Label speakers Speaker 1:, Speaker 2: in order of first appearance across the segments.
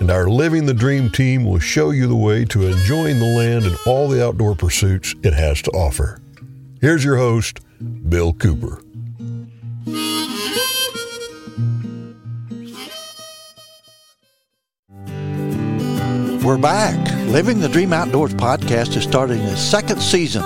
Speaker 1: and our Living the Dream team will show you the way to enjoying the land and all the outdoor pursuits it has to offer. Here's your host, Bill Cooper.
Speaker 2: We're back. Living the Dream Outdoors podcast is starting its second season.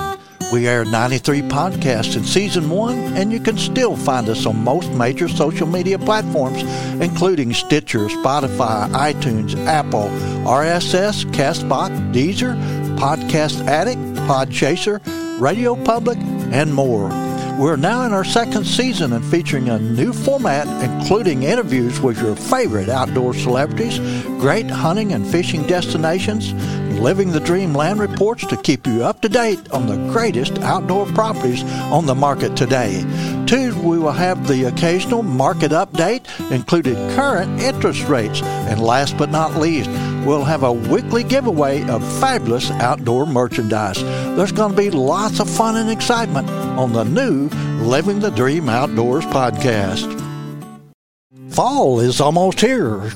Speaker 2: We aired 93 podcasts in season one, and you can still find us on most major social media platforms, including Stitcher, Spotify, iTunes, Apple, RSS, Castbox, Deezer, Podcast Addict, Podchaser, Radio Public, and more. We're now in our second season and featuring a new format, including interviews with your favorite outdoor celebrities, great hunting and fishing destinations, living the dream land reports to keep you up to date on the greatest outdoor properties on the market today. Two, we will have the occasional market update, including current interest rates. And last but not least, we'll have a weekly giveaway of fabulous outdoor merchandise. There's going to be lots of fun and excitement on the new Living the Dream Outdoors podcast. Fall is almost here.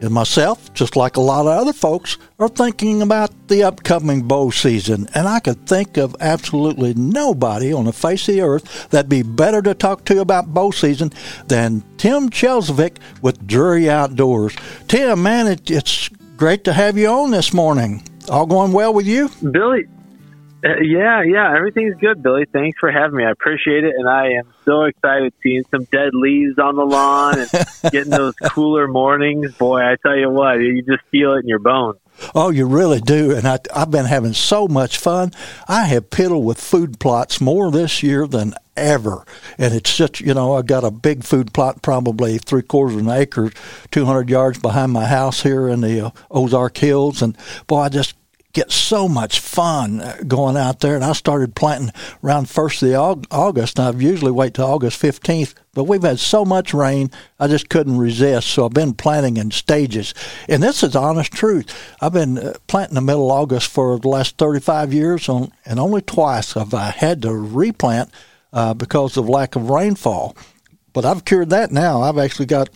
Speaker 2: And myself, just like a lot of other folks, are thinking about the upcoming bow season. And I could think of absolutely nobody on the face of the earth that'd be better to talk to about bow season than Tim Kjellesvik with Drury Outdoors. Tim, man, it, it's great to have you on this morning. All going well with you?
Speaker 3: Billy, yeah, yeah, everything's good, Billy. Thanks for having me. I appreciate it, and I am so excited seeing some dead leaves on the lawn and getting those cooler mornings. Boy, I tell you what, you just feel it in your bones.
Speaker 2: Oh, you really do, and I, I've been having so much fun. I have piddled with food plots more this year than ever, and it's just you know I've got a big food plot, probably three quarters of an acre, two hundred yards behind my house here in the uh, Ozark Hills, and boy, I just get so much fun going out there. And I started planting around first of the August. And I usually wait till August fifteenth, but we've had so much rain, I just couldn't resist. So I've been planting in stages. And this is honest truth. I've been uh, planting the middle of August for the last thirty five years, on, and only twice have I had to replant uh, because of lack of rainfall. But I've cured that now. I've actually got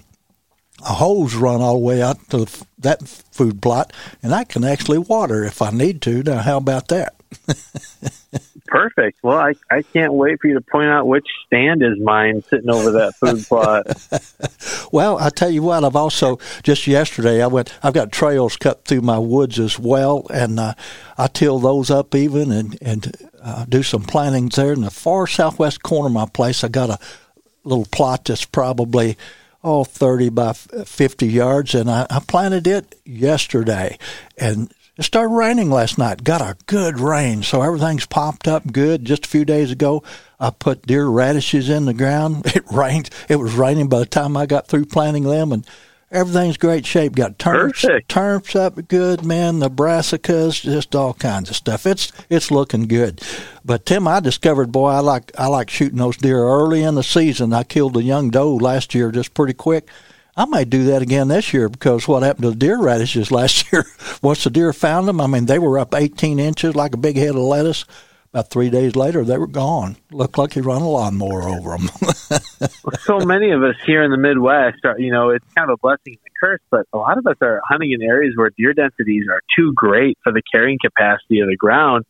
Speaker 2: a hose run all the way out to that food plot, and I can actually water if I need to. Now, how about that?
Speaker 3: Perfect. Well, I, I can't wait for you to point out which stand is mine sitting over that food plot.
Speaker 2: well, I tell you what, I've also just yesterday I went. I've got trails cut through my woods as well, and uh, I till those up even and and uh, do some plantings there in the far southwest corner of my place. I got a little plot that's probably oh, 30 by 50 yards, and I, I planted it yesterday. And it started raining last night. Got a good rain, so everything's popped up good. Just a few days ago, I put deer radishes in the ground. It rained. It was raining by the time I got through planting them, and everything's great shape. Got turnips,
Speaker 3: Perfect.
Speaker 2: turnips up good, man. The brassicas, just all kinds of stuff. It's it's looking good. But Tim, I discovered, boy, I like I like shooting those deer early in the season. I killed a young doe last year just pretty quick. I may do that again this year because what happened to the deer radishes last year? Once the deer found them, I mean, they were up 18 inches like a big head of lettuce. About three days later, they were gone. Looked like he run a lawnmower over them.
Speaker 3: so many of us here in the Midwest are, you know, it's kind of a blessing and a curse, but a lot of us are hunting in areas where deer densities are too great for the carrying capacity of the ground.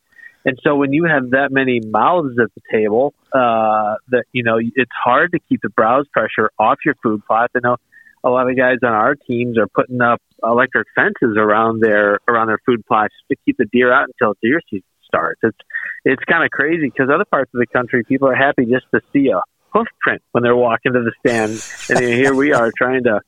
Speaker 3: And so when you have that many mouths at the table, uh, that, you know, it's hard to keep the browse pressure off your food plot. I know a lot of guys on our teams are putting up electric fences around their, around their food plots to keep the deer out until deer season starts. It's it's kind of crazy because other parts of the country, people are happy just to see a hoof print when they're walking to the stand, and here we are trying to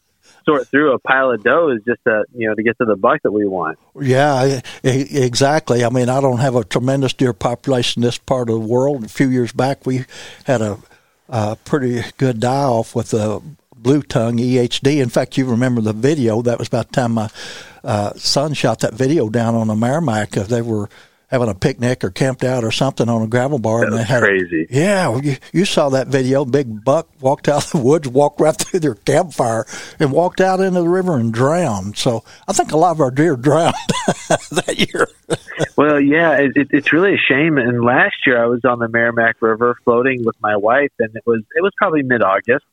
Speaker 3: sort through a pile of does just to you know to get to the buck that we want.
Speaker 2: Yeah, exactly. I mean, I don't have a tremendous deer population in this part of the world. A few years back, we had a, a pretty good die off with a blue tongue EHD. In fact, you remember the video. That was about the time my uh, son shot that video down on the Meramec. They were having a picnic or camped out or something on a gravel bar.
Speaker 3: That and
Speaker 2: they
Speaker 3: had crazy.
Speaker 2: Yeah, you, you saw that video. Big buck walked out of the woods, walked right through their campfire, and walked out into the river and drowned. So I think a lot of our deer drowned that year.
Speaker 3: well, yeah, it, it, it's really a shame. And last year I was on the Meramec River floating with my wife, and it was it was probably mid August.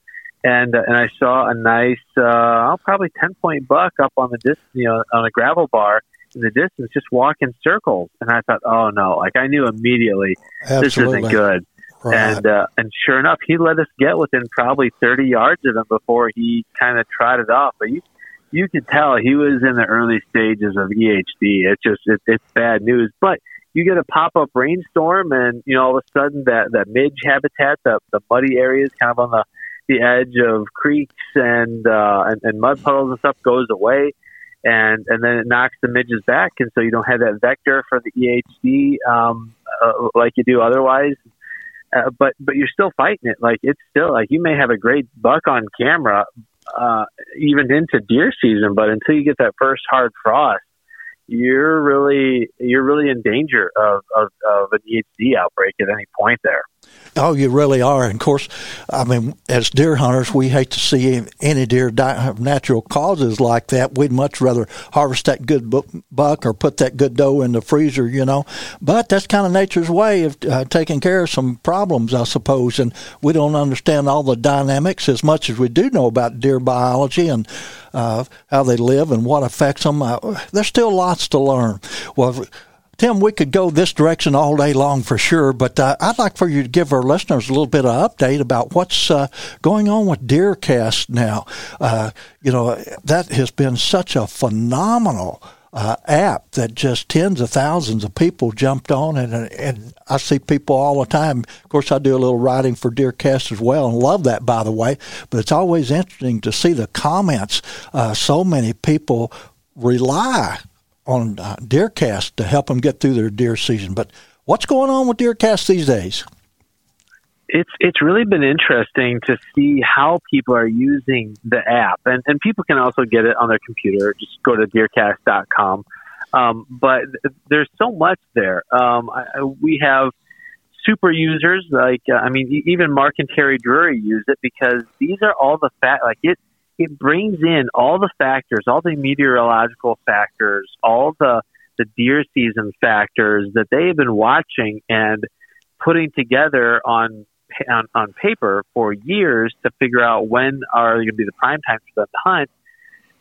Speaker 3: And, uh, and I saw a nice, uh, probably 10 point buck up on the dis, you know, on a gravel bar in the distance, just walk in circles. And I thought, oh no, like I knew immediately Absolutely. this isn't good. Right. And uh, and sure enough, he let us get within probably 30 yards of him before he kind of trotted off. But you you could tell he was in the early stages of EHD. It's just it, it's bad news. But you get a pop up rainstorm, and you know all of a sudden that that midge habitat, the the muddy areas, kind of on the the edge of creeks and uh, and, and mud puddles and stuff, goes away and and then it knocks the midges back, and so you don't have that vector for the EHD um, uh, like you do otherwise. Uh, but but you're still fighting it. Like it's still like you may have a great buck on camera, uh, even into deer season, but until you get that first hard frost, you're really you're really in danger of, of, of an EHD outbreak at any point there.
Speaker 2: Oh, you really are. And of course, I mean, as deer hunters, we hate to see any deer die of natural causes like that. We'd much rather harvest that good buck or put that good doe in the freezer, you know. But that's kind of nature's way of uh, taking care of some problems, I suppose. And we don't understand all the dynamics as much as we do know about deer biology and uh, how they live and what affects them. Uh, there's still lots to learn. Well, Tim, we could go this direction all day long for sure, but uh, I'd like for you to give our listeners a little bit of update about what's uh, going on with DeerCast now. Uh, you know, that has been such a phenomenal uh, app that just tens of thousands of people jumped on, and and I see people all the time. Of course, I do a little writing for DeerCast as well, and love that by the way. But it's always interesting to see the comments. Uh, so many people rely on uh, DeerCast to help them get through their deer season. But what's going on with DeerCast these days?
Speaker 3: It's it's really been interesting to see how people are using the app, and and people can also get it on their computer. Just go to DeerCast.com. Um, but there's so much there. Um, I, we have super users like uh, I mean even Mark and Terry Drury use it because these are all the fat like it it brings in all the factors, all the meteorological factors, all the the deer season factors that they have been watching and putting together on on, on paper for years to figure out when are going to be the prime time for them to hunt.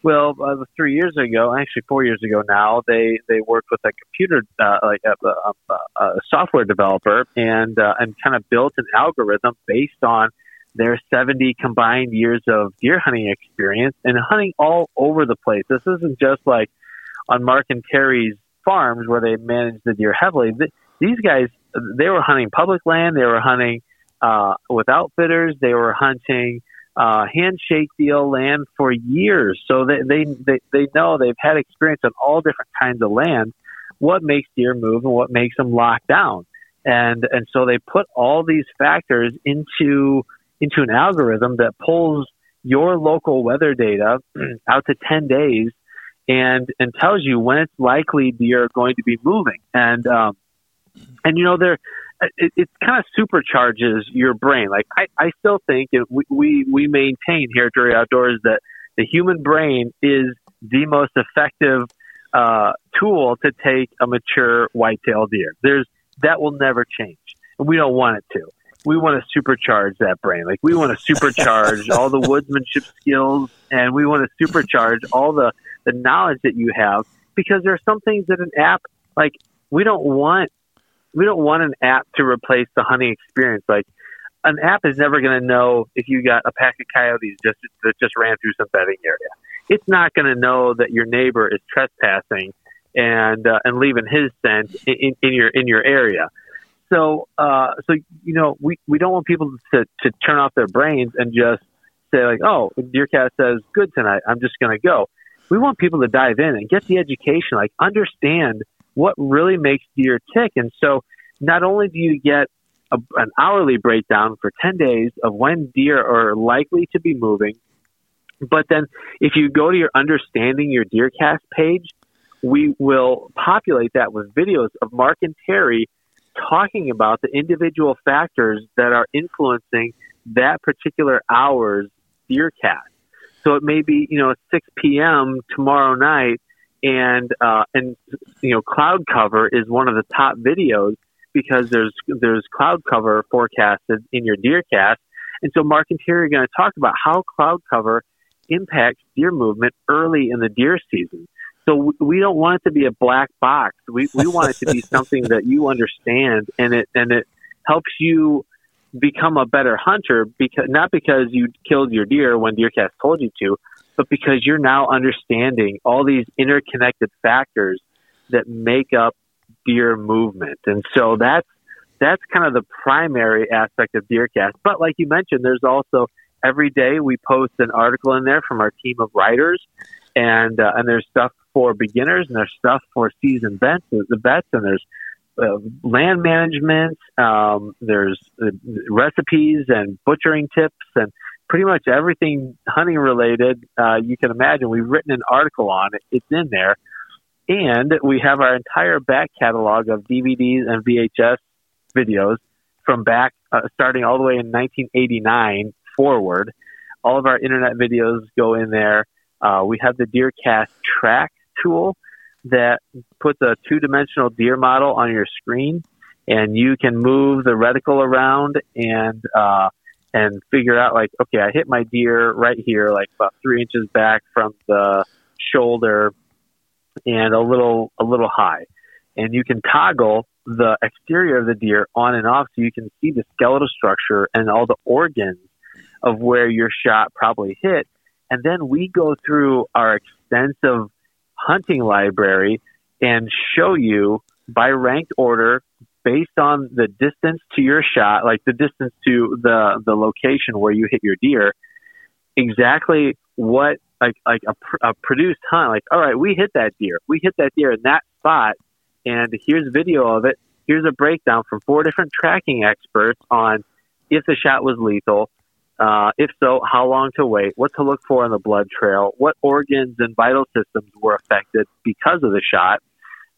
Speaker 3: Well, uh, three years ago, actually four years ago now, they they worked with a computer uh, like a, a, a, a, software developer and uh, and kind of built an algorithm based on their 70 combined years of deer hunting experience and hunting all over the place. This isn't just like on Mark and Terry's farms where they manage the deer heavily. These guys, they were hunting public land, they were hunting uh, with outfitters, they were hunting uh, handshake deal land for years. So they, they, they, they know they've had experience on all different kinds of land, what makes deer move and what makes them lock down. And, and so they put all these factors into into an algorithm that pulls your local weather data out to 10 days and and tells you when it's likely you're going to be moving. And um and you know there it, it kind of supercharges your brain. Like i i still think we we we maintain here at Drury outdoors that the human brain is the most effective uh tool to take a mature whitetail deer. There's that will never change. And we don't want it to we want to supercharge that brain. Like we want to supercharge all the woodsmanship skills and we want to supercharge all the, the knowledge that you have because there are some things that an app, like we don't want, we don't want an app to replace the hunting experience. Like an app is never going to know if you got a pack of coyotes just, that just ran through some bedding area. It's not going to know that your neighbor is trespassing and, uh, and leaving his scent in, in your, in your area so uh, so you know we we don't want people to to turn off their brains and just say like oh DeerCast says good tonight I'm just going to go. We want people to dive in and get the education, like understand what really makes deer tick. And so not only do you get a, an hourly breakdown for 10 days of when deer are likely to be moving, But then if you go to your understanding your DeerCast page, we will populate that with videos of Mark and Terry talking about the individual factors that are influencing that particular hour's deer cast. So it may be, you know, 6 p.m. tomorrow night, and uh, and you know, cloud cover is one of the top videos because there's there's cloud cover forecasted in your deer cast, and so Mark and Terry are going to talk about how cloud cover impacts deer movement early in the deer season. So we don't want it to be a black box. We we want it to be something that you understand, and it and it helps you become a better hunter because not because you killed your deer when DeerCast told you to, but because you're now understanding all these interconnected factors that make up deer movement. And so that's that's kind of the primary aspect of DeerCast. But like you mentioned, there's also every day we post an article in there from our team of writers, and uh, and there's stuff for beginners and there's stuff for seasoned vets, the vets, and there's uh, land management. Um, there's uh, recipes and butchering tips and pretty much everything hunting related uh, you can imagine. We've written an article on it. It's in there. And we have our entire back catalog of DVDs and VHS videos from back, uh, starting all the way in 1989 forward. All of our internet videos go in there. Uh, we have the DeerCast track tool that puts a two dimensional deer model on your screen and you can move the reticle around and uh, and figure out like okay I hit my deer right here like about three inches back from the shoulder and a little a little high. And you can toggle the exterior of the deer on and off so you can see the skeletal structure and all the organs of where your shot probably hit. And then we go through our extensive hunting library and show you by ranked order based on the distance to your shot, like the distance to the the location where you hit your deer, exactly what like like a, a produced hunt. Like, all right, we hit that deer, we hit that deer in that spot, and here's video of it. Here's a breakdown from four different tracking experts on if the shot was lethal, uh, if so, how long to wait? What to look for in the blood trail? What organs and vital systems were affected because of the shot?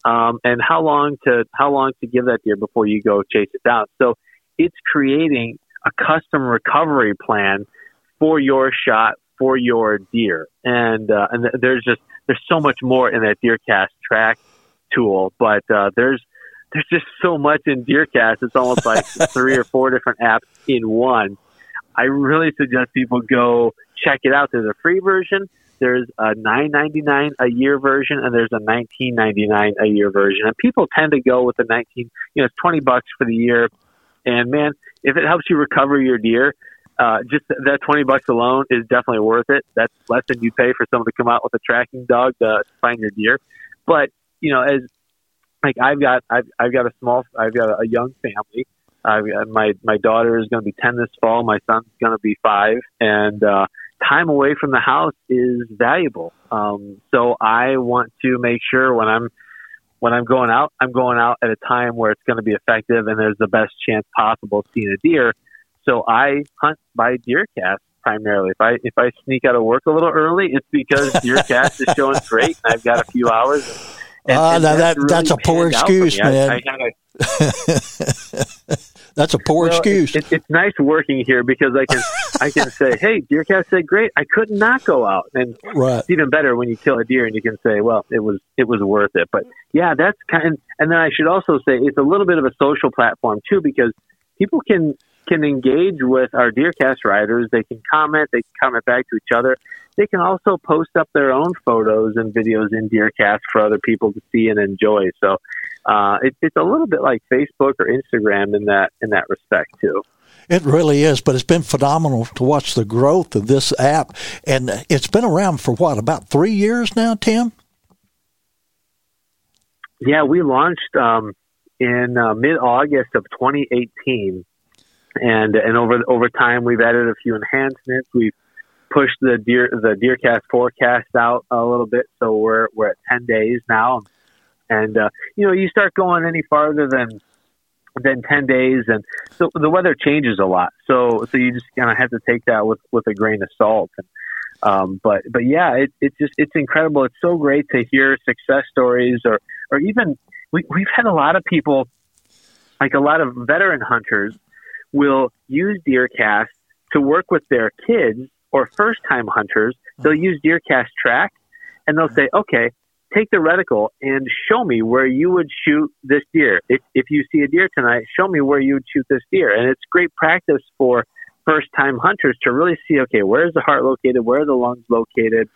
Speaker 3: Um, and how long to how long to give that deer before you go chase it down? So it's creating a custom recovery plan for your shot for your deer, and uh, and there's just there's so much more in that DeerCast track tool, but uh, there's there's just so much in DeerCast. It's almost like three or four different apps in one I really suggest people go check it out. There's a free version. There's a nine ninety nine a year version, and there's a nineteen ninety nine a year version. And people tend to go with the nineteen. You know, it's twenty bucks for the year. And man, if it helps you recover your deer, uh, just that twenty bucks alone is definitely worth it. That's less than you pay for someone to come out with a tracking dog to find your deer. But you know, as like I've got I've I've got a small I've got a young family uh, my my daughter is going to be ten this fall. My son's going to be five, and uh, time away from the house is valuable. Um, so I want to make sure when I'm when I'm going out, I'm going out at a time where it's going to be effective and there's the best chance possible of seeing a deer. So I hunt by deer cast primarily. If I if I sneak out of work a little early, it's because DeerCast is showing great and I've got a few hours.
Speaker 2: And, uh, and now that really that's a poor excuse, man. I, I That's a poor well, excuse.
Speaker 3: It, it, it's nice working here because I can I can say, "Hey, DeerCast said great. I could not go out." And right. it's even better when you kill a deer and you can say, "Well, it was it was worth it." But yeah, that's kind. Of, and then I should also say it's a little bit of a social platform too because people can can engage with our DeerCast riders. They can comment. They can comment back to each other. They can also post up their own photos and videos in DeerCast for other people to see and enjoy. So uh, it, it's a little bit like Facebook or Instagram in that in that respect too.
Speaker 2: It really is, but it's been phenomenal to watch the growth of this app, and it's been around for what about three years now, Tim?
Speaker 3: Yeah, we launched um, in uh, mid August of 2018, and and over over time we've added a few enhancements. We've pushed the deer the DeerCast forecast out a little bit, so we're we're at 10 days now and uh, you know you start going any farther than than 10 days and so the weather changes a lot so so you just kind of have to take that with with a grain of salt and Um, but but yeah, it, it's just it's incredible. It's so great to hear success stories, or or even we, we've had a lot of people, like a lot of veteran hunters, will use DeerCast to work with their kids or first time hunters. They'll use DeerCast track, and they'll say, okay, take the reticle and show me where you would shoot this deer. If, if you see a deer tonight, show me where you would shoot this deer. And it's great practice for first time hunters to really see, okay, where's the heart located? Where are the lungs located?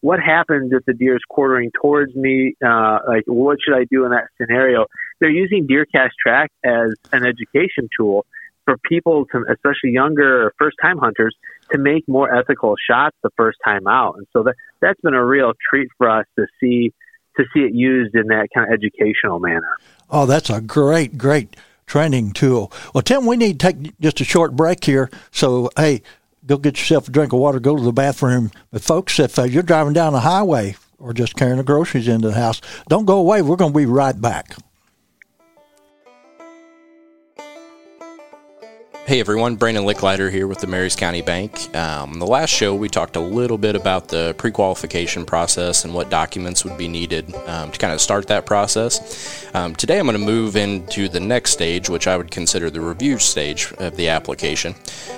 Speaker 3: What happens if the deer is quartering towards me? Uh, like, what should I do in that scenario? They're using DeerCast Track as an education tool for people to, especially younger first time hunters, to make more ethical shots the first time out. And so that that's been a real treat for us to see to see it used in that kind of educational manner.
Speaker 2: Oh, that's a great, great training tool. Well, Tim, we need to take just a short break here. So, hey, go get yourself a drink of water, go to the bathroom. But, folks, if uh, you're driving down the highway or just carrying the groceries into the house, don't go away. We're going to be right back.
Speaker 4: Hey everyone, Brandon Licklider here with the Maries County Bank. Um, the last show, we talked a little bit about the pre qualification process and what documents would be needed um, to kind of start that process. Um, today, I'm going to move into the next stage, which I would consider the review stage of the application.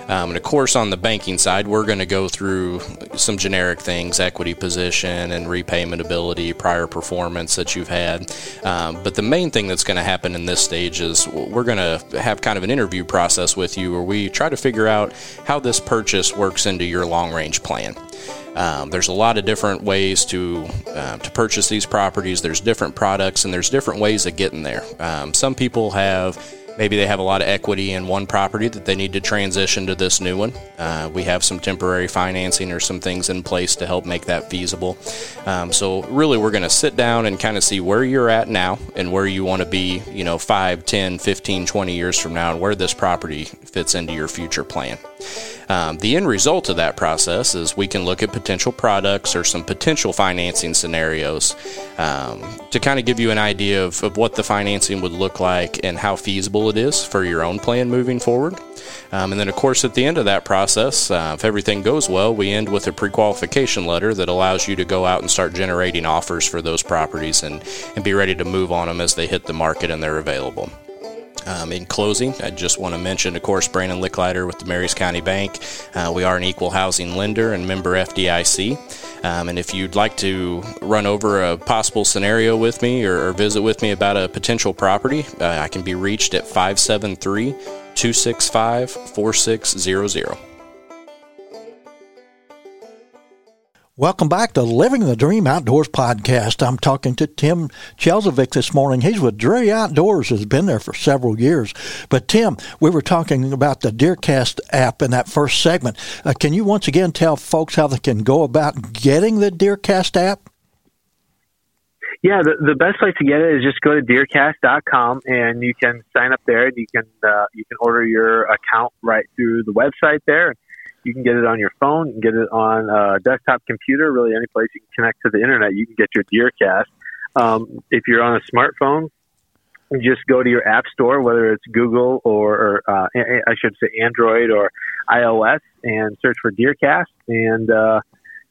Speaker 4: Um, and of course, on the banking side, we're going to go through some generic things equity position and repayment ability, prior performance that you've had. Um, but the main thing that's going to happen in this stage is we're going to have kind of an interview process with you where we try to figure out how this purchase works into your long range plan. Um, there's a lot of different ways to uh, to purchase these properties. There's different products and there's different ways of getting there. Um, some people have maybe they have a lot of equity in one property that they need to transition to this new one. Uh, we have some temporary financing or some things in place to help make that feasible. Um, so really, we're going to sit down and kind of see where you're at now and where you want to be, you know, 5, 10, 15, 20 years from now, and where this property fits into your future plan. Um, the end result of that process is we can look at potential products or some potential financing scenarios um, to kind of give you an idea of, of, what the financing would look like and how feasible it is for your own plan moving forward. Um, and then, of course, at the end of that process, uh, if everything goes well, we end with a pre qualification letter that allows you to go out and start generating offers for those properties and, and be ready to move on them as they hit the market and they're available. Um, in closing, I just want to mention, of course, Brandon Licklider with the Maries County Bank. Uh, we are an equal housing lender and member FDIC. Um, and if you'd like to run over a possible scenario with me or, or visit with me about a potential property, uh, I can be reached at 573 265 4600.
Speaker 2: Welcome back to Living the Dream Outdoors podcast. I'm talking to Tim Kjellesvik this morning. He's with Drury Outdoors, has been there for several years. But Tim, we were talking about the DeerCast app in that first segment. Uh, can you once again tell folks how they can go about getting the DeerCast app?
Speaker 3: Yeah, the, the best place to get it is just go to deercast.com and you can sign up there you can uh, you can order your account right through the website there you can get it on your phone, you can get it on a desktop computer, really any place you can connect to the internet, you can get your DeerCast. Um, if you're on a smartphone, just go to your app store, whether it's Google or, or uh, I should say Android or iOS, and search for DeerCast and uh,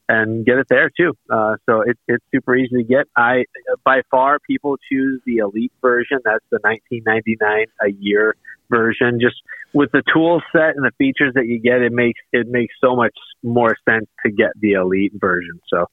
Speaker 3: and get it there too. Uh, so it, it's super easy to get. I by far people choose the Elite version. That's the 19.99 a year version. Just with the tool set and the features that you get, it makes it makes so much more sense to get the elite version. So,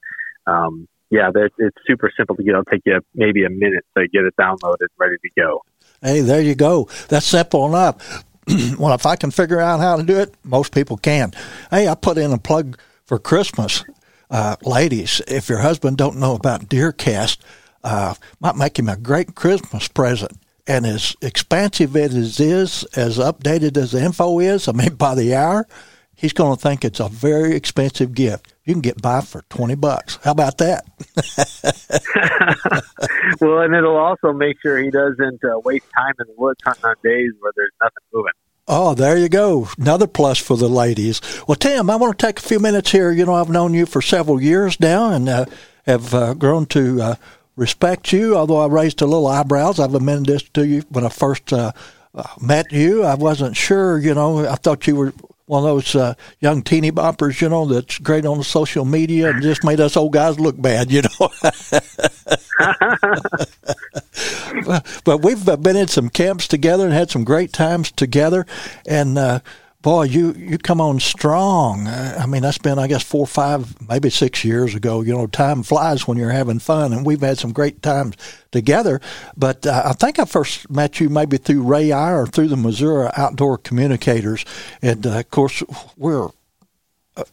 Speaker 3: um, yeah, it's super simple to get. It'll take you maybe a minute to get it downloaded, ready to go.
Speaker 2: Hey, there you go. That's simple enough. well, if I can figure out how to do it, most people can. Hey, I put in a plug for Christmas, uh, ladies. If your husband don't know about DeerCast, uh, might make him a great Christmas present and as expansive as it is, as updated as the info is, I mean, by the hour, he's going to think it's a very expensive gift. You can get by for 20 bucks. How about that?
Speaker 3: well, and it'll also make sure he doesn't uh, waste time in the woods hunting on days where there's nothing moving.
Speaker 2: Oh, there you go. Another plus for the ladies. Well, Tim, I want to take a few minutes here. You know, I've known you for several years now and uh, have uh, grown to uh, respect you, although I raised a little eyebrows. I've amended this to you when I first uh, uh, met you. I wasn't sure, you know, I thought you were one of those uh, young teeny boppers, you know, that's great on the social media and just made us old guys look bad, you know. but we've been in some camps together and had some great times together, and uh, boy, you you come on strong. I mean, that's been I guess four, five, maybe six years ago. You know, time flies when you're having fun, and we've had some great times together. But uh, I think I first met you maybe through Ray Eye or through the Missouri Outdoor Communicators, and uh, of course we're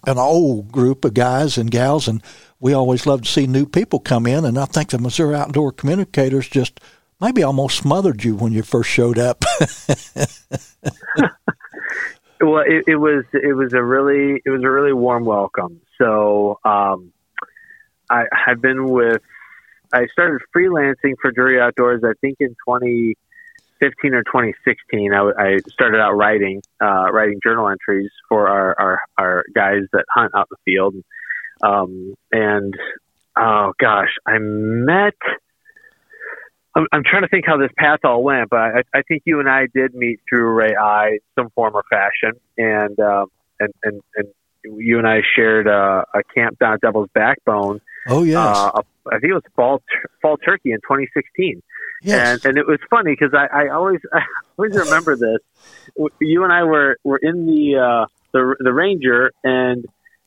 Speaker 2: an old group of guys and gals, and we always love to see new people come in. And I think the Missouri Outdoor Communicators just maybe almost smothered you when you first showed up.
Speaker 3: Well, it, it was it was a really it was a really warm welcome. So um, I have been with I started freelancing for Drury Outdoors. I think in 2015 or 2016, I, I started out writing uh, writing journal entries for our, our, our guys that hunt out in the field. Um, and oh gosh, I met I'm, I'm trying to think how this path all went, but I, I think you and I did meet through Ray Eye, some form or fashion, and um, and and and you and I shared a, a camp down at Devil's Backbone.
Speaker 2: Oh yes, uh,
Speaker 3: I think it was fall fall turkey in 2016.
Speaker 2: Yes.
Speaker 3: And, and it was funny because I, I always I always remember this. You and I were were in the uh, the the Ranger, and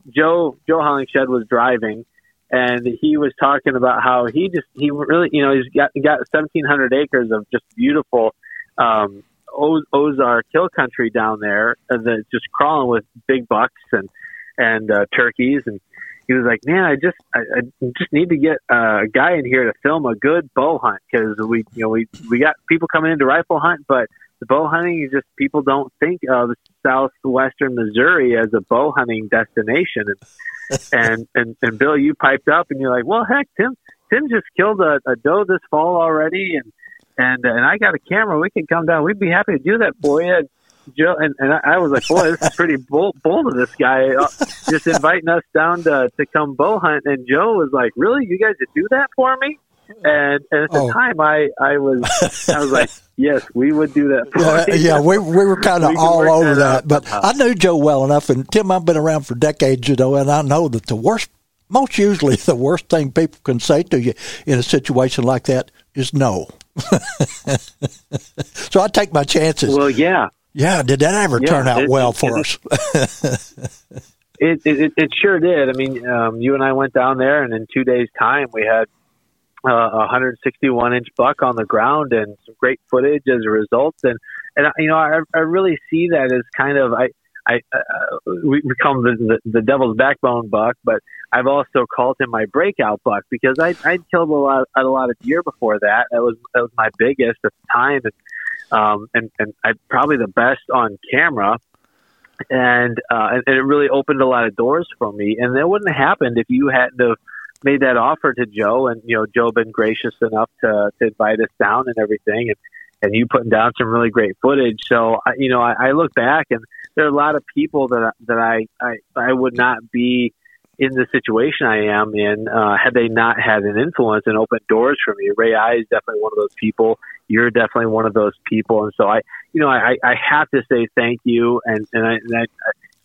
Speaker 3: Joe Joe Hollingshed was driving, and he was talking about how he just he really you know he's got got 1700 acres of just beautiful um Ozark hill country down there that's just crawling with big bucks and and uh, turkeys. And he was like man I just I, I just need to get a guy in here to film a good bow hunt because we you know we we got people coming in to rifle hunt but the bow hunting is just people don't think of southwestern Missouri as a bow hunting destination. And and and and Bill, you piped up and you're like, well, heck, Tim Tim just killed a, a doe this fall already, and and and I got a camera. We can come down. We'd be happy to do that for you. And Joe and, and I was like, boy, this is pretty bold, bold of this guy, uh, just inviting us down to to come bow hunt. And Joe was like, really, you guys would do that for me? And, and at the oh. time, I I was I was like, yes, we would do that.
Speaker 2: yeah, yeah, we we were kind of all over that. that but uh-huh. I knew Joe well enough, and Tim, I've been around for decades, you know, and I know that the worst, most usually, the worst thing people can say to you in a situation like that is no. so I take my chances.
Speaker 3: Well, yeah,
Speaker 2: yeah. Did that ever yeah, turn out it, well it, for
Speaker 3: it,
Speaker 2: us?
Speaker 3: it, it it sure did. I mean, um, you and I went down there, and in two days' time, we had uh, a 161 inch buck on the ground and some great footage as a result. And and you know, I, I really see that as kind of I. I uh, we, call the, the, the devil's backbone buck, but I've also called him my breakout buck because I I'd killed a lot a lot of deer before that. That was that was my biggest at the time, and um and and I probably the best on camera and uh, and it really opened a lot of doors for me. And that wouldn't have happened if you hadn't have made that offer to Joe, and you know Joe been gracious enough to to invite us down and everything, and and you putting down some really great footage. So I, you know I, I look back, and there are a lot of people that that I I, I would not be in the situation I am in uh, had they not had an influence and opened doors for me. Ray Eye is definitely one of those people. You're definitely one of those people, and so I you know I I have to say thank you, and and I. And I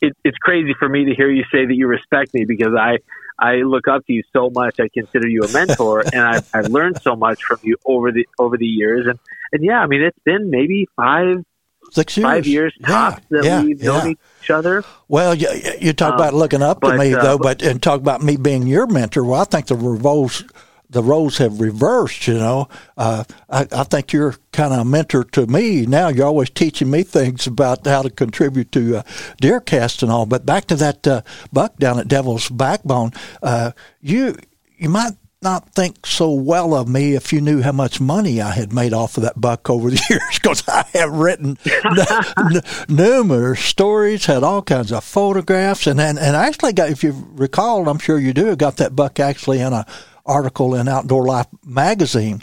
Speaker 3: it, it's crazy for me to hear you say that you respect me because I I look up to you so much. I consider you a mentor, and I've, I've learned so much from you over the over the years. And and yeah, I mean, it's been maybe five,
Speaker 2: six years,
Speaker 3: five years tops yeah, that yeah, we've known yeah. each other.
Speaker 2: Well, you, you talk um, about looking up but, to me uh, though, but, but and talk about me being your mentor. Well, I think the revolves the roles have reversed. You know, uh, I, I, think you're kind of a mentor to me now. You're always teaching me things about how to contribute to uh, DeerCast and all. But back to that uh, buck down at Devil's Backbone, uh, you you might not think so well of me if you knew how much money I had made off of that buck over the years because I have written n- n- numerous stories, had all kinds of photographs, and, and and actually got, if you recall, I'm sure you do, got that buck actually in a article in Outdoor Life magazine,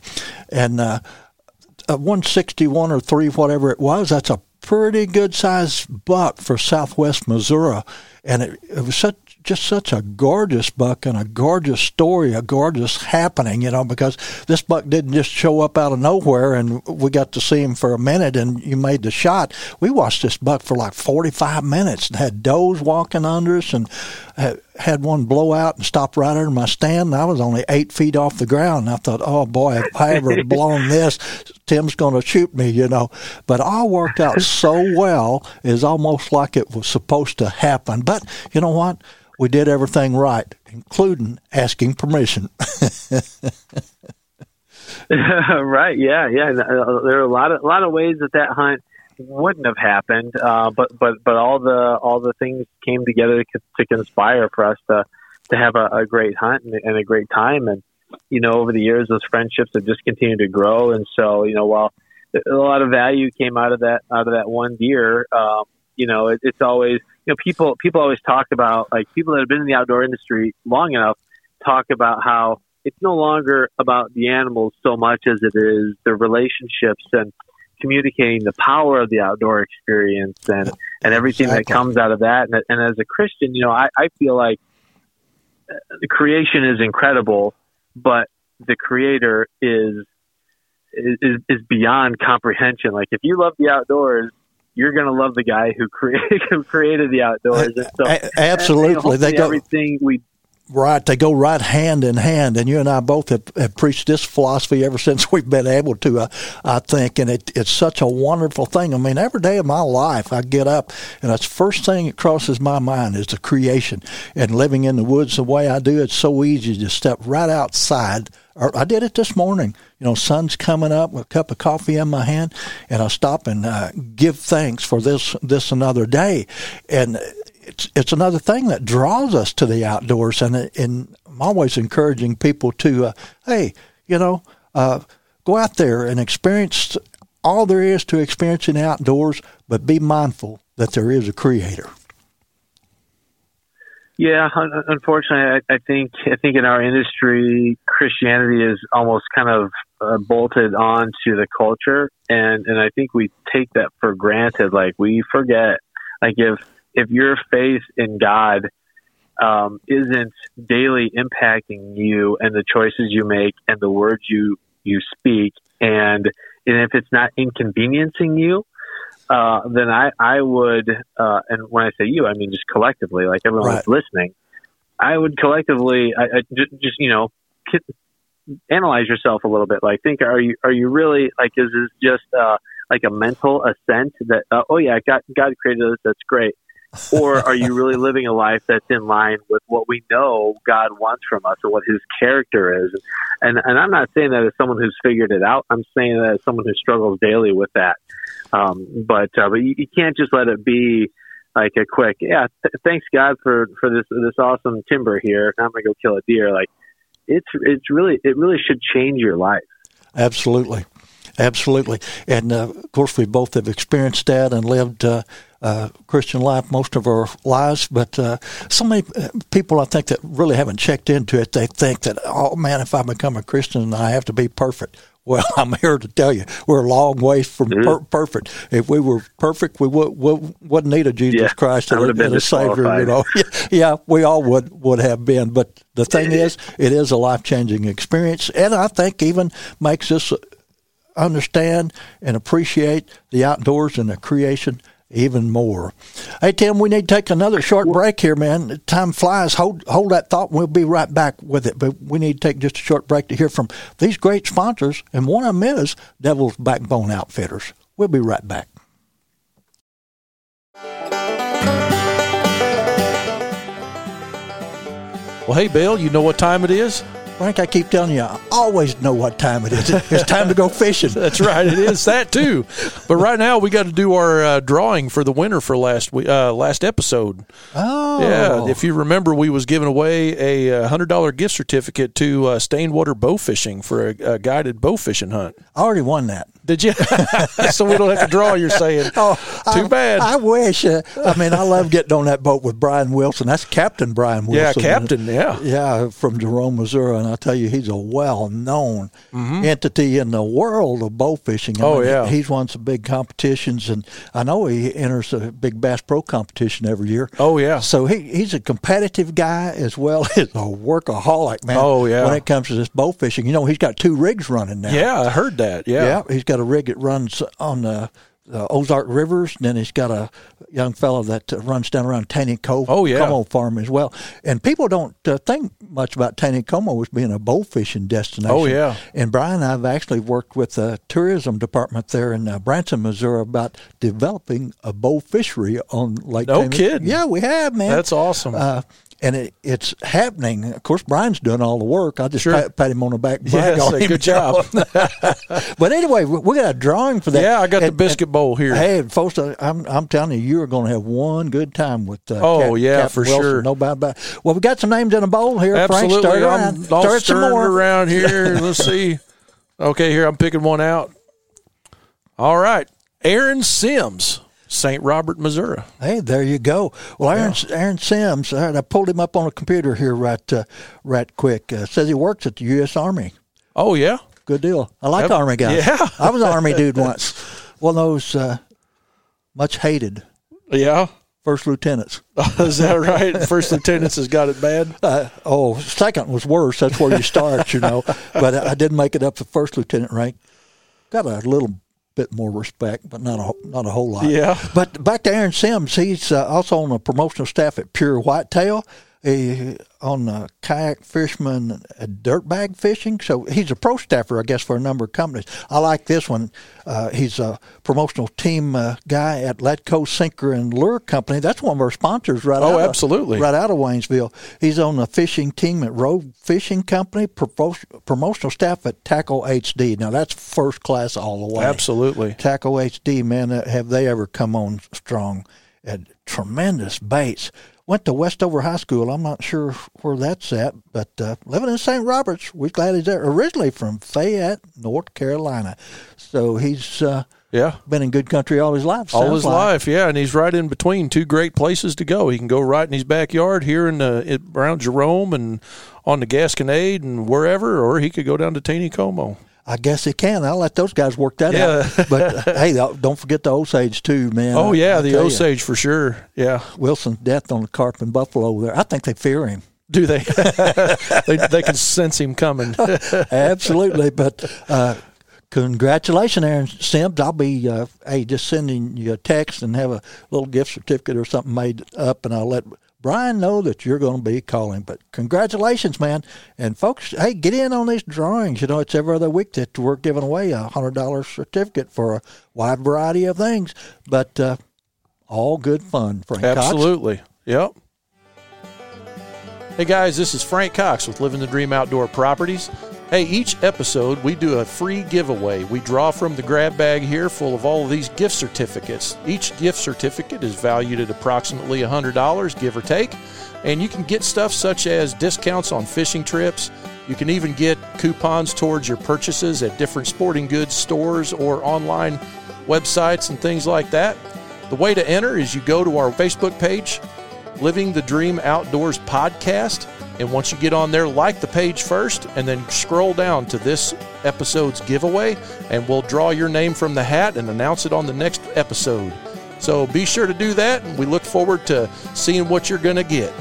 Speaker 2: and uh, 161 or three, whatever it was, that's a pretty good sized buck for Southwest Missouri, and it, it was such just such a gorgeous buck and a gorgeous story, a gorgeous happening, you know, because this buck didn't just show up out of nowhere and we got to see him for a minute and you made the shot. We watched this buck for like 45 minutes and had does walking under us and had one blow out and stopped right under my stand. And I was only eight feet off the ground. And I thought, oh boy, if I ever blown this, Tim's going to shoot me, you know. But all worked out so well, is almost like it was supposed to happen. But you know what? We did everything right, including asking permission.
Speaker 3: right? Yeah, yeah. Uh, there are a lot of a lot of ways that that hunt wouldn't have happened, uh, but but but all the all the things came together to, to conspire for us to to have a, a great hunt and, and a great time. And you know, over the years, those friendships have just continued to grow. And so, you know, while a lot of value came out of that out of that one deer, um, you know, it, it's always you know people people always talk about like people that have been in the outdoor industry long enough talk about how it's no longer about the animals so much as it is the relationships and communicating the power of the outdoor experience and, and everything exactly. that comes out of that. And, and as a Christian, you know, I, I feel like uh, the creation is incredible, but the creator is, is, is beyond comprehension. Like if you love the outdoors, you're going to love the guy who created, who created the outdoors. And
Speaker 2: so, Absolutely.
Speaker 3: And, they go, everything we
Speaker 2: Right, they go right hand in hand, and you and I both have, have preached this philosophy ever since we've been able to. Uh, I think, and it, it's such a wonderful thing. I mean, every day of my life, I get up, and that's the first thing that crosses my mind is the creation. And living in the woods the way I do, it's so easy to step right outside. Or I did it this morning. You know, sun's coming up with a cup of coffee in my hand, and I stop and uh, give thanks for this this another day. And it's it's another thing that draws us to the outdoors, and and I'm always encouraging people to, uh, hey, you know, uh, go out there and experience all there is to experience in the outdoors, but be mindful that there is a creator.
Speaker 3: Yeah, unfortunately, I, I think I think in our industry, Christianity is almost kind of uh, bolted on to the culture, and and I think we take that for granted. Like we forget, like if if your faith in God um, isn't daily impacting you and the choices you make and the words you you speak, and and if it's not inconveniencing you, uh, then I I would, uh, and when I say you, I mean just collectively, like everyone right. listening, I would collectively, I, I just, just you know, analyze yourself a little bit. Like, think, are you are you really like is this just uh, like a mental assent that uh, oh yeah, God God created us, that's great or are you really living a life that's in line with what we know God wants from us or what His character is? And and I'm not saying that as someone who's figured it out. I'm saying that as someone who struggles daily with that. Um, but uh, but you, you can't just let it be like a quick yeah. Th- thanks God for for this this awesome timber here. I'm gonna go kill a deer. Like it's it's really it really should change your life.
Speaker 2: Absolutely. Absolutely, and uh, of course we both have experienced that and lived uh, uh, Christian life most of our lives. But uh, so many uh, people, I think, that really haven't checked into it, they think that, oh man, if I become a Christian, I have to be perfect. Well, I'm here to tell you, we're a long ways from mm-hmm. per- perfect. If we were perfect, we would, would, wouldn't need a Jesus yeah, Christ as a Savior. You know, yeah, yeah, we all would would have been. But the thing is, it is a life changing experience, and I think even makes us understand and appreciate the outdoors and the creation even more. Hey Tim, we need to take another short break here, man. Time flies. Hold hold that thought. We'll be right back with it. But we need to take just a short break to hear from these great sponsors, and one of them is Devil's Backbone Outfitters. We'll be right back.
Speaker 5: Well, hey Bill, you know what time it is?
Speaker 2: Frank, I keep telling you, I always know what time it is. It's time to go fishing.
Speaker 5: That's right. It is that too. But right now, we got to do our uh, drawing for the winner for last uh, last episode.
Speaker 2: Oh,
Speaker 5: yeah. If you remember, we was giving away a uh, hundred dollar gift certificate to uh, Stainwater Bow Fishing for a, a, guided bow fishing hunt.
Speaker 2: I already won that.
Speaker 5: Did you? so we don't have to draw. You're saying? Oh, too
Speaker 2: I,
Speaker 5: bad.
Speaker 2: I wish. Uh, I mean, I love getting on that boat with Brian Wilson. That's Captain Brian
Speaker 5: Wilson. Yeah, Captain. Yeah,
Speaker 2: yeah, from Jerome, Missouri and I tell you, he's a well-known entity in the world of bow fishing. I
Speaker 5: Mm-hmm. Oh,
Speaker 2: mean,
Speaker 5: yeah.
Speaker 2: he's won some big competitions, and I know he enters a big Bass Pro competition every year.
Speaker 5: Oh, yeah.
Speaker 2: So he, he's a competitive guy as well as a workaholic, man.
Speaker 5: Oh, yeah.
Speaker 2: When it comes to this bow fishing, you know, he's got two rigs running now.
Speaker 5: Yeah, I heard that. Yeah.
Speaker 2: Yeah, he's got a rig that runs on the, Ozark Rivers, and then he's got a young fellow that uh, runs down around Taney Cove,
Speaker 5: Oh, yeah.
Speaker 2: Como Farm as well. And people don't uh, think much about Taneycomo as being a bow fishing destination.
Speaker 5: Oh, yeah.
Speaker 2: And Brian, and I've actually worked with the tourism department there in uh, Branson, Missouri, about developing a bow fishery on Lake.
Speaker 5: No
Speaker 2: Taney.
Speaker 5: kidding.
Speaker 2: Yeah, we have, man.
Speaker 5: That's awesome.
Speaker 2: Uh, and it, it's happening. Of course, Brian's doing all the work. I just
Speaker 5: Sure.
Speaker 2: pat, pat him on the back. brag
Speaker 5: Yes, good job.
Speaker 2: but anyway, we, we got a drawing for that.
Speaker 5: Yeah, I got the biscuit bowl here.
Speaker 2: Hey, folks, I'm I'm telling you, you are going to have one good time with. Uh,
Speaker 5: Oh,
Speaker 2: Cap-
Speaker 5: yeah,
Speaker 2: Captain
Speaker 5: for
Speaker 2: Wilson.
Speaker 5: sure.
Speaker 2: No doubt about. Well, we got some names in a bowl here.
Speaker 5: Absolutely.
Speaker 2: Frank, stir
Speaker 5: I'm
Speaker 2: around. Stir some more.
Speaker 5: around here. Let's see. Okay, here I'm picking one out. All right, Aaron Sims, St. Robert, Missouri.
Speaker 2: Hey, there you go. Well, Aaron, Aaron Sims, I pulled him up on a computer here right, uh, right quick. Uh, says he works at the U.S. Army.
Speaker 5: Oh yeah,
Speaker 2: Good deal. I like
Speaker 5: Yep.
Speaker 2: Army guys.
Speaker 5: Yeah.
Speaker 2: I was an Army dude once. One of those uh, much hated
Speaker 5: yeah.
Speaker 2: first lieutenants.
Speaker 5: Is that right? First lieutenants has got it bad.
Speaker 2: Uh, oh, second was worse. That's where you start, you know. But I didn't make it up to first lieutenant rank. Got a little bit more respect, but not a not a whole lot.
Speaker 5: Yeah.
Speaker 2: But back to Aaron Sims. He's uh, also on the promotional staff at Pure Whitetail. He, on uh, kayak fisherman uh, dirt bag fishing. So he's a pro staffer, I guess, for a number of companies. I like this one. Uh, he's a promotional team uh, guy at Letco Sinker and Lure Company. That's one of our sponsors, right?
Speaker 5: Oh,
Speaker 2: out of-
Speaker 5: absolutely.
Speaker 2: right out of Waynesville. He's on the fishing team at Road Fishing Company, pro- promotional staff at Tackle HD. Now that's first class all the way.
Speaker 5: Absolutely.
Speaker 2: Tackle HD, man, have they ever come on strong at tremendous baits. Went to Westover High School. I'm not sure where that's at, but uh, living in St. Roberts. We're glad he's there. Originally from Fayette, North Carolina. So he's uh,
Speaker 5: Yeah.
Speaker 2: been in good country all his life.
Speaker 5: All his
Speaker 2: like.
Speaker 5: life, yeah, and he's right in between two great places to go. He can go right in his backyard here in the around Jerome and on the Gasconade and wherever, or he could go down to Taneycomo.
Speaker 2: I guess he can. I'll let those guys work that
Speaker 5: Yeah.
Speaker 2: out. But hey, don't forget the Osage too, man.
Speaker 5: Oh yeah,
Speaker 2: I
Speaker 5: the Osage for sure. Yeah,
Speaker 2: Wilson's death on the carp and buffalo there. I think they fear him.
Speaker 5: do they? they they can sense him coming.
Speaker 2: Absolutely. But uh, congratulations, Aaron Sims. I'll be uh, hey just sending you a text and have a little gift certificate or something made up, and I'll let. Brian, know that you're going to be calling, but congratulations, man! And folks, hey, get in on these drawings. You know, it's every other week that we're giving away a hundred dollar certificate for a wide variety of things, but uh, all good fun. Frank Cox.
Speaker 5: Absolutely. Yep. Hey guys, this is Frank Cox with Living the Dream Outdoor Properties. Hey, each episode we do a free giveaway. We draw from the grab bag here full of all of these gift certificates. Each gift certificate is valued at approximately $100, give or take. And you can get stuff such as discounts on fishing trips. You can even get coupons towards your purchases at different sporting goods stores or online websites and things like that. The way to enter is you go to our Facebook page, Living the Dream Outdoors Podcast. And once you get on there, like the page first and then scroll down to this episode's giveaway, and we'll draw your name from the hat and announce it on the next episode. So be sure to do that, and we look forward to seeing what you're going to get.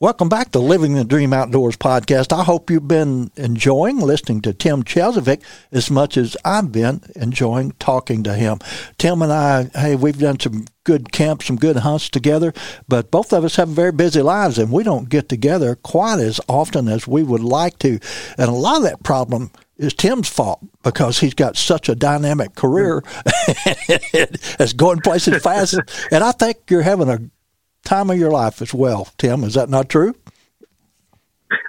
Speaker 2: Welcome back to Living the Dream Outdoors podcast. I hope you've been enjoying listening to Tim Kjellesvik as much as I've been enjoying talking to him. Tim and I, hey, we've done some good camps, some good hunts together, but both of us have very busy lives and we don't get together quite as often as we would like to. And a lot of that problem is Tim's fault because he's got such a dynamic career that's going places fast. And I think you're having a time of your life as well, Tim. Is that not true?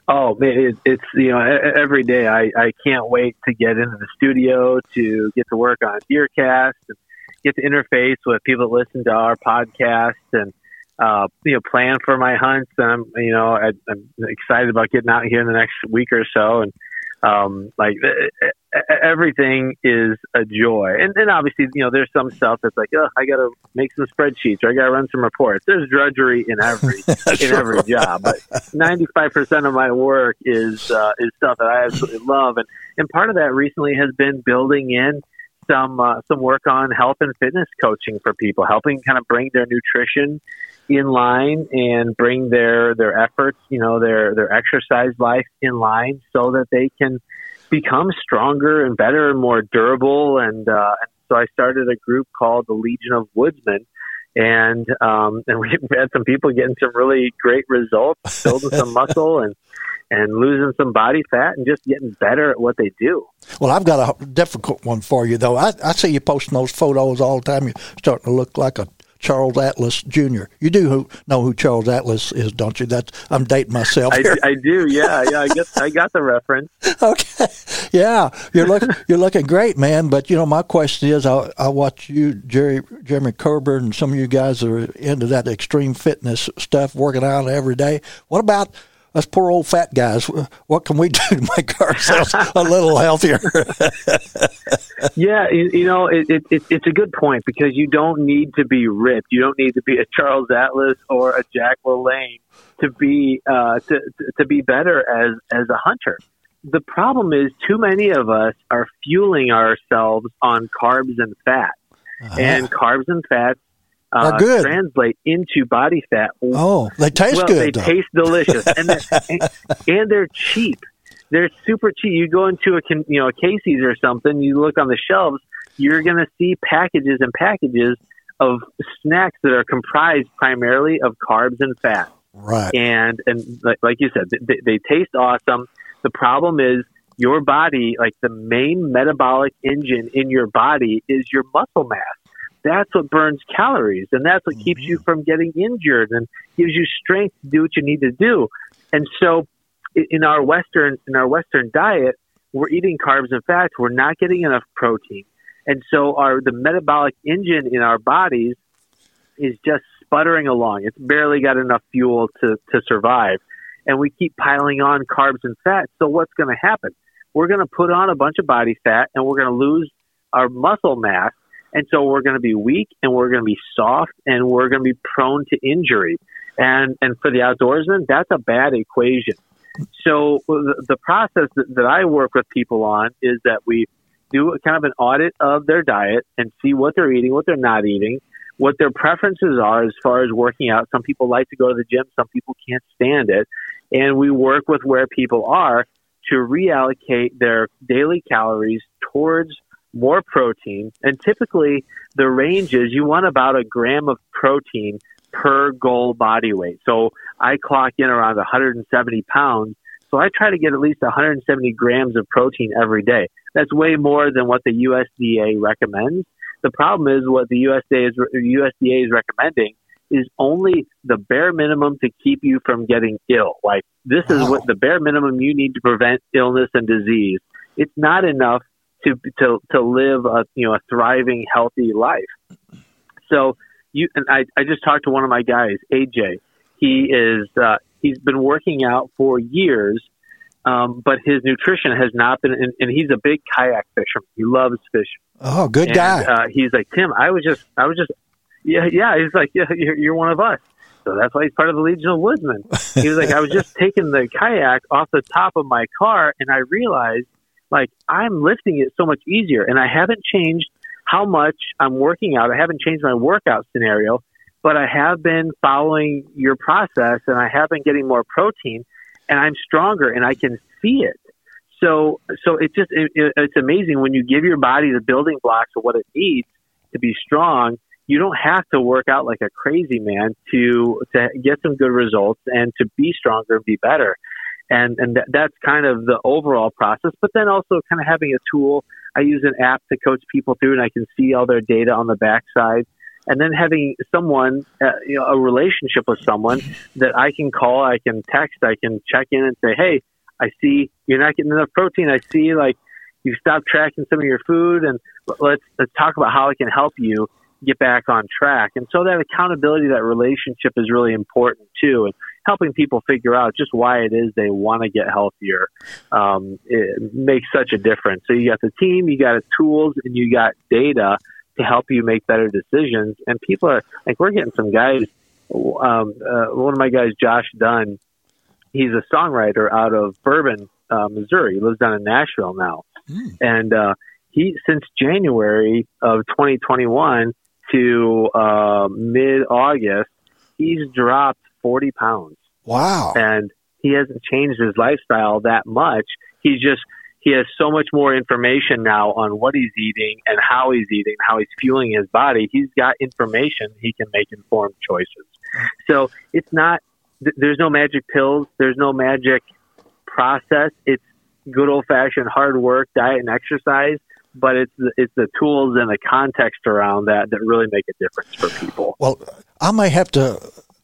Speaker 3: Oh man, it, it's you know every day I, I can't wait to get into the studio to get to work on DeerCast and get to interface with people that listen to our podcast and uh, you know plan for my hunts. And I'm you know I, I'm excited about getting out here in the next week or so. And um, like everything is a joy. And then obviously, you know, there's some stuff that's like, oh, I got to make some spreadsheets or I got to run some reports. There's drudgery in every in every job, but 95% of my work is uh, is stuff that I absolutely love. And and part of that recently has been building in some uh, some work on health and fitness coaching for people, helping kind of bring their nutrition in line and bring their their efforts, you know, their their exercise life in line so that they can become stronger and better and more durable. And, uh, so I started a group called the Legion of Woodsmen. And um, and we had some people getting some really great results, building some muscle and and losing some body fat and just getting better at what they do.
Speaker 2: Well, I've got a difficult one for you though. I, I see you posting those photos all the time. You're starting to look like a Charles Atlas Jr. You do who, know who Charles Atlas is, don't you? That I'm dating myself
Speaker 3: I. I do, yeah, yeah. I guess I got the reference.
Speaker 2: okay, yeah, you're look you're looking great, man. But you know, my question is, I I watch you, Jerry Jeremy Kerber, and some of you guys are into that extreme fitness stuff, working out every day. What about us poor old fat guys, what can we do to make ourselves a little healthier?
Speaker 3: yeah, you, you know, it, it, it, it's a good point because you don't need to be ripped. You don't need to be a Charles Atlas or a Jack LaLanne to be uh, to, to be better as as a hunter. The problem is too many of us are fueling ourselves on carbs and fat, uh-huh. and carbs and fats
Speaker 2: uh, good.
Speaker 3: translate into body fat.
Speaker 2: Oh, they taste
Speaker 3: well,
Speaker 2: good.
Speaker 3: They
Speaker 2: though.
Speaker 3: taste delicious, and they're, and, and they're cheap. They're super cheap. You go into a you know a Casey's or something. You look on the shelves. You're going to see packages and packages of snacks that are comprised primarily of carbs and fat.
Speaker 2: Right.
Speaker 3: And and like, like you said, they, they taste awesome. The problem is your body, like the main metabolic engine in your body, is your muscle mass that's what burns calories and that's what mm-hmm. keeps you mm-hmm. from getting injured and gives you strength to do what you need to do. And so in our western in our western diet, we're eating carbs and fats, we're not getting enough protein. And so our the metabolic engine in our bodies is just sputtering along. It's barely got enough fuel to to survive. And we keep piling on carbs and fats. So what's going to happen? We're going to put on a bunch of body fat and we're going to lose our muscle mass and so we're going to be weak and we're going to be soft and we're going to be prone to injury. And, and for the outdoorsman, that's a bad equation. So the, the process that, that I work with people on is that we do a kind of an audit of their diet and see what they're eating, what they're not eating, what their preferences are as far as working out. Some people like to go to the gym, some people can't stand it. And we work with where people are to reallocate their daily calories towards more protein. And typically, the range is you want about a gram of protein per goal body weight. So I clock in around 170 pounds. So I try to get at least 170 grams of protein every day. That's way more than what the USDA recommends. The problem is what the USDA is, USDA is recommending is only the bare minimum to keep you from getting ill. Like this is what the bare minimum you need to prevent illness and disease. It's not enough to to to live a you know a thriving, healthy life. So you and I, I just talked to one of my guys, AJ. He is uh, he's been working out for years, um, but his nutrition has not been. And, and he's a big kayak fisherman. He loves fish.
Speaker 2: Oh, good and, guy.
Speaker 3: Uh, he's like Tim. I was just I was just yeah yeah. He's like yeah you're, you're one of us. So that's why he's part of the Legion of Woodsmen. He was like, I was just taking the kayak off the top of my car, and I realized like I'm lifting it so much easier and I haven't changed how much I'm working out. I haven't changed my workout scenario, but I have been following your process and I have been getting more protein and I'm stronger and I can see it. So, so it's just, it, it's amazing when you give your body the building blocks of what it needs to be strong. You don't have to work out like a crazy man to, to get some good results and to be stronger and be better and and th- that's kind of the overall process. But then also kind of having a tool. I use an app to coach people through, and I can see all their data on the backside. And then having someone, uh, you know, a relationship with someone that I can call, I can text, I can check in and say, "Hey, I see you're not getting enough protein. I see like you've stopped tracking some of your food, and let's let's talk about how I can help you get back on track." And so that accountability, that relationship is really important too. And helping people figure out just why it is they want to get healthier. Um, it makes such a difference. So you got the team, you got the tools, and you got data to help you make better decisions. And people are like, we're getting some guys. Um, uh, one of my guys, Josh Dunn, he's a songwriter out of Bourbon, uh, Missouri. He lives down in Nashville now, mm. and uh, he since January of 2021 to uh, mid August, he's dropped 40 pounds.
Speaker 2: Wow!
Speaker 3: And he hasn't changed his lifestyle that much. He's just he has so much more information now on what he's eating and how he's eating, how he's fueling his body. He's got information he can make informed choices. So it's not there's no magic pills, there's no magic process. It's good old fashioned hard work, diet and exercise but it's the, it's the tools and the context around that that really make a difference for people.
Speaker 2: Well, I may have to.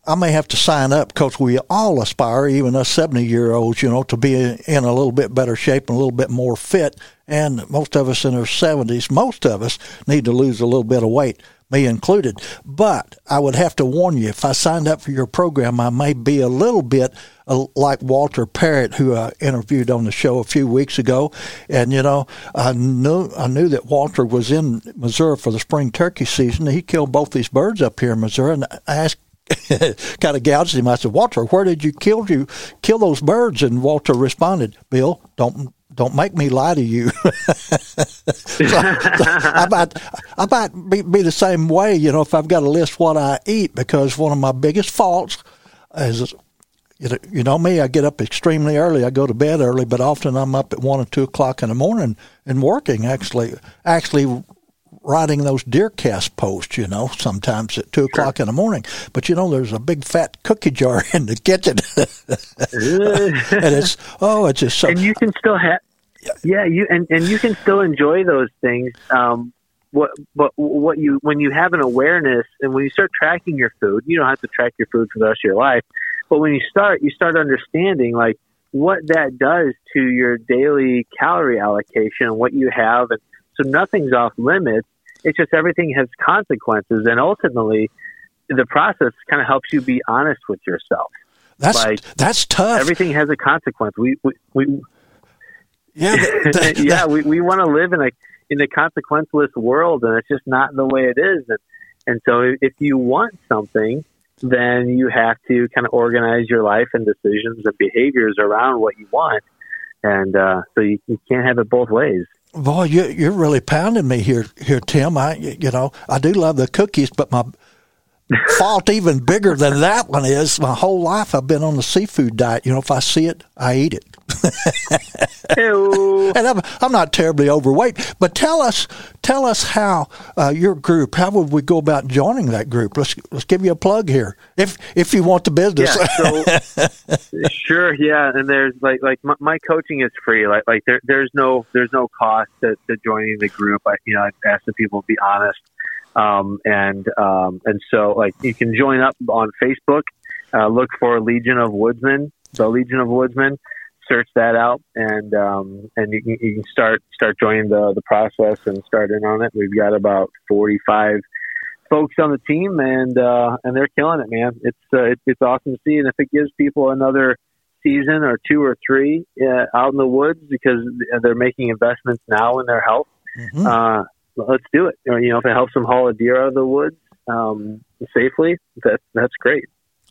Speaker 2: I may have to sign up because we all aspire, even us 70 year olds, you know, to be in a little bit better shape and a little bit more fit. And most of us in our 70s, most of us need to lose a little bit of weight me included. But I would have to warn you, if I signed up for your program, I may be a little bit uh, like Walter Parrott, who I interviewed on the show a few weeks ago. And you know, I knew I knew that Walter was in Missouri for the spring turkey season. He killed both these birds up here in Missouri, and I asked kind of gouged him. I said, Walter, where did you kill you kill those birds? And Walter responded, Bill, don't don't make me lie to you. so, so I might, I might be, be, the same way, you know, if I've got to list what I eat, because one of my biggest faults is, you know, me, I get up extremely early. I go to bed early, but often I'm up at one or two o'clock in the morning and working, actually, actually writing those DeerCast posts, you know, sometimes at two o'clock in the morning. But you know, there's a big fat cookie jar in the kitchen, and it's oh, it's just so.
Speaker 3: And you can still have, yeah, you and and you can still enjoy those things. Um, what but what you when you have an awareness and when you start tracking your food, you don't have to track your food for the rest of your life. But when you start, you start understanding like what that does to your daily calorie allocation and what you have and so nothing's off limits it's just everything has consequences, and ultimately, the process kind of helps you be honest with yourself.
Speaker 2: That's like, that's tough.
Speaker 3: Everything has a consequence. We we, we
Speaker 2: yeah
Speaker 3: that, yeah we, we want to live in a in a consequenceless world, and it's just not the way it is. And and so if you want something, then you have to kind of organize your life and decisions and behaviors around what you want. And uh, so you, you can't have it both ways.
Speaker 2: Boy, you, you're really pounding me here, here, Tim. I, you know, I do love the cookies, but my fault even bigger than that one is my whole life I've been on the seafood diet. You know, if I see it, I eat it. And I'm, I'm not terribly overweight. But tell us, tell us how uh, your group. How would we go about joining that group? Let's let's give you a plug here, if if you want the business.
Speaker 3: Yeah, so, sure, yeah. And there's like like my, my, coaching is free. Like like there there's no there's no cost to, to joining the group. I you know I ask the people to be honest. Um, and um, and so like you can join up on Facebook. Uh, look for Legion of Woodsmen, the Legion of Woodsmen. Search that out, and um, and you can, you can start start joining the the process and start in on it. We've got about forty five folks on the team, and uh, and they're killing it, man. It's uh, it, it's awesome to see, and if it gives people another season or two or three uh, out in the woods because they're making investments now in their health, mm-hmm. uh, let's do it. Or, you know, if it helps them haul a deer out of the woods um, safely, that that's great.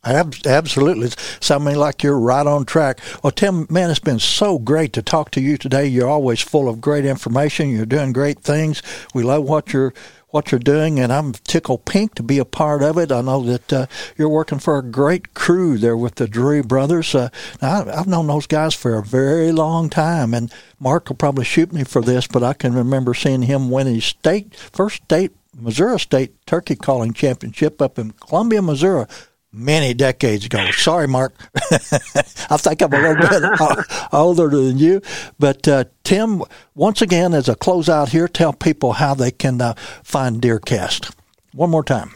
Speaker 2: Absolutely. It sounds like you're right on track. Well, Tim, man, it's been so great to talk to you today. You're always full of great information. You're doing great things. We love what you're what you're doing, and I'm tickled pink to be a part of it. I know that uh, you're working for a great crew there with the Drury brothers. Uh, I, I've known those guys for a very long time, and Mark will probably shoot me for this, but I can remember seeing him win his state first state Missouri State Turkey Calling Championship up in Columbia, Missouri many decades ago. Sorry, Mark. I think I'm a little bit older than you. But uh, Tim, once again, as a closeout here, tell people how they can uh, find DeerCast. One more time.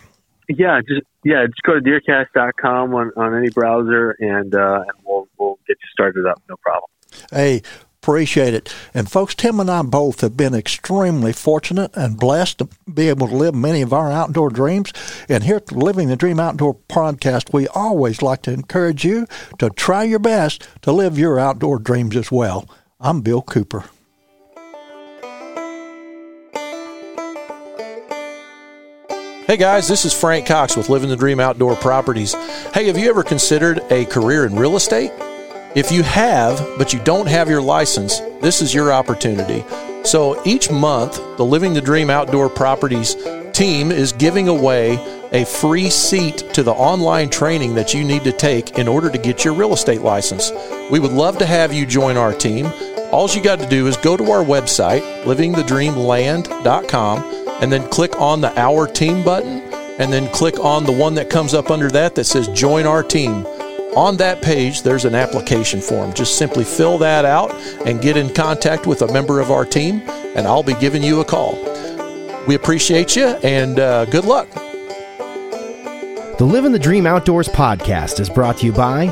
Speaker 3: Yeah, just yeah, just go to deercast.com on, on any browser, and uh, and we'll we'll get you started up. No problem.
Speaker 2: Hey, Appreciate it. And folks, Tim and I both have been extremely fortunate and blessed to be able to live many of our outdoor dreams. And here at Living the Dream Outdoor podcast, we always like to encourage you to try your best to live your outdoor dreams as well. I'm Bill Cooper.
Speaker 5: Hey guys, this is Frank Cox with Living the Dream Outdoor Properties. Hey, have you ever considered a career in real estate? If you have, but you don't have your license, this is your opportunity. So each month, the Living the Dream Outdoor Properties team is giving away a free seat to the online training that you need to take in order to get your real estate license. We would love to have you join our team. All you got to do is go to our website, livingthedreamland.com and then click on the Our Team button, and then click on the one that comes up under that that says Join Our Team. On that page, there's an application form. Just simply fill that out and get in contact with a member of our team, and I'll be giving you a call. We appreciate you, and uh, good luck.
Speaker 6: The Living the Dream Outdoors podcast is brought to you by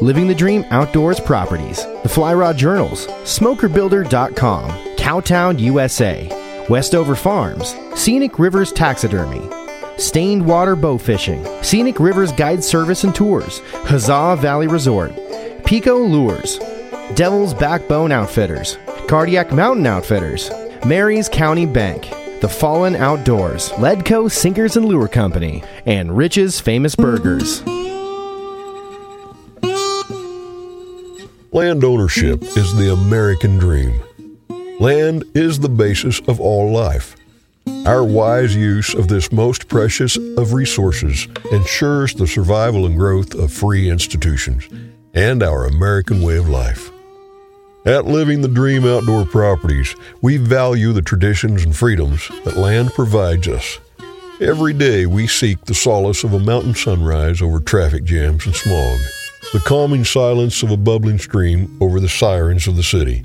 Speaker 6: Living the Dream Outdoors Properties, the Fly Rod Journals, SmokerBuilder.com, Cowtown, USA. Westover Farms, Scenic Rivers Taxidermy, Stained Water Bow Fishing, Scenic Rivers Guide Service and Tours, Huzzah Valley Resort, Pico Lures, Devil's Backbone Outfitters, Cardiac Mountain Outfitters, Maries County Bank, The Fallen Outdoors, Ledco Sinkers and Lure Company, and Rich's Famous Burgers.
Speaker 1: Land ownership is the American dream. Land is the basis of all life. Our wise use of this most precious of resources ensures the survival and growth of free institutions and our American way of life. At Living the Dream Outdoor Properties, we value the traditions and freedoms that land provides us. Every day we seek the solace of a mountain sunrise over traffic jams and smog, the calming silence of a bubbling stream over the sirens of the city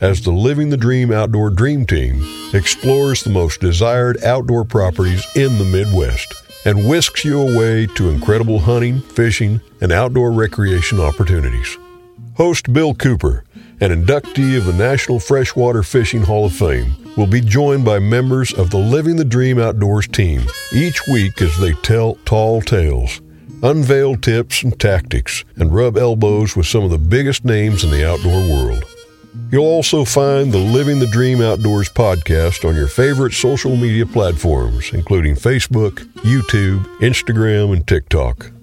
Speaker 1: as the Living the Dream Outdoor Dream Team explores the most desired outdoor properties in the Midwest and whisks you away to incredible hunting, fishing, and outdoor recreation opportunities. Host Bill Cooper, an inductee of the National Freshwater Fishing Hall of Fame, will be joined by members of the Living the Dream Outdoors team each week as they tell tall tales, unveil tips and tactics, and rub elbows with some of the biggest names in the outdoor world. You'll also find the Living the Dream Outdoors podcast on your favorite social media platforms, including Facebook, YouTube, Instagram, and TikTok.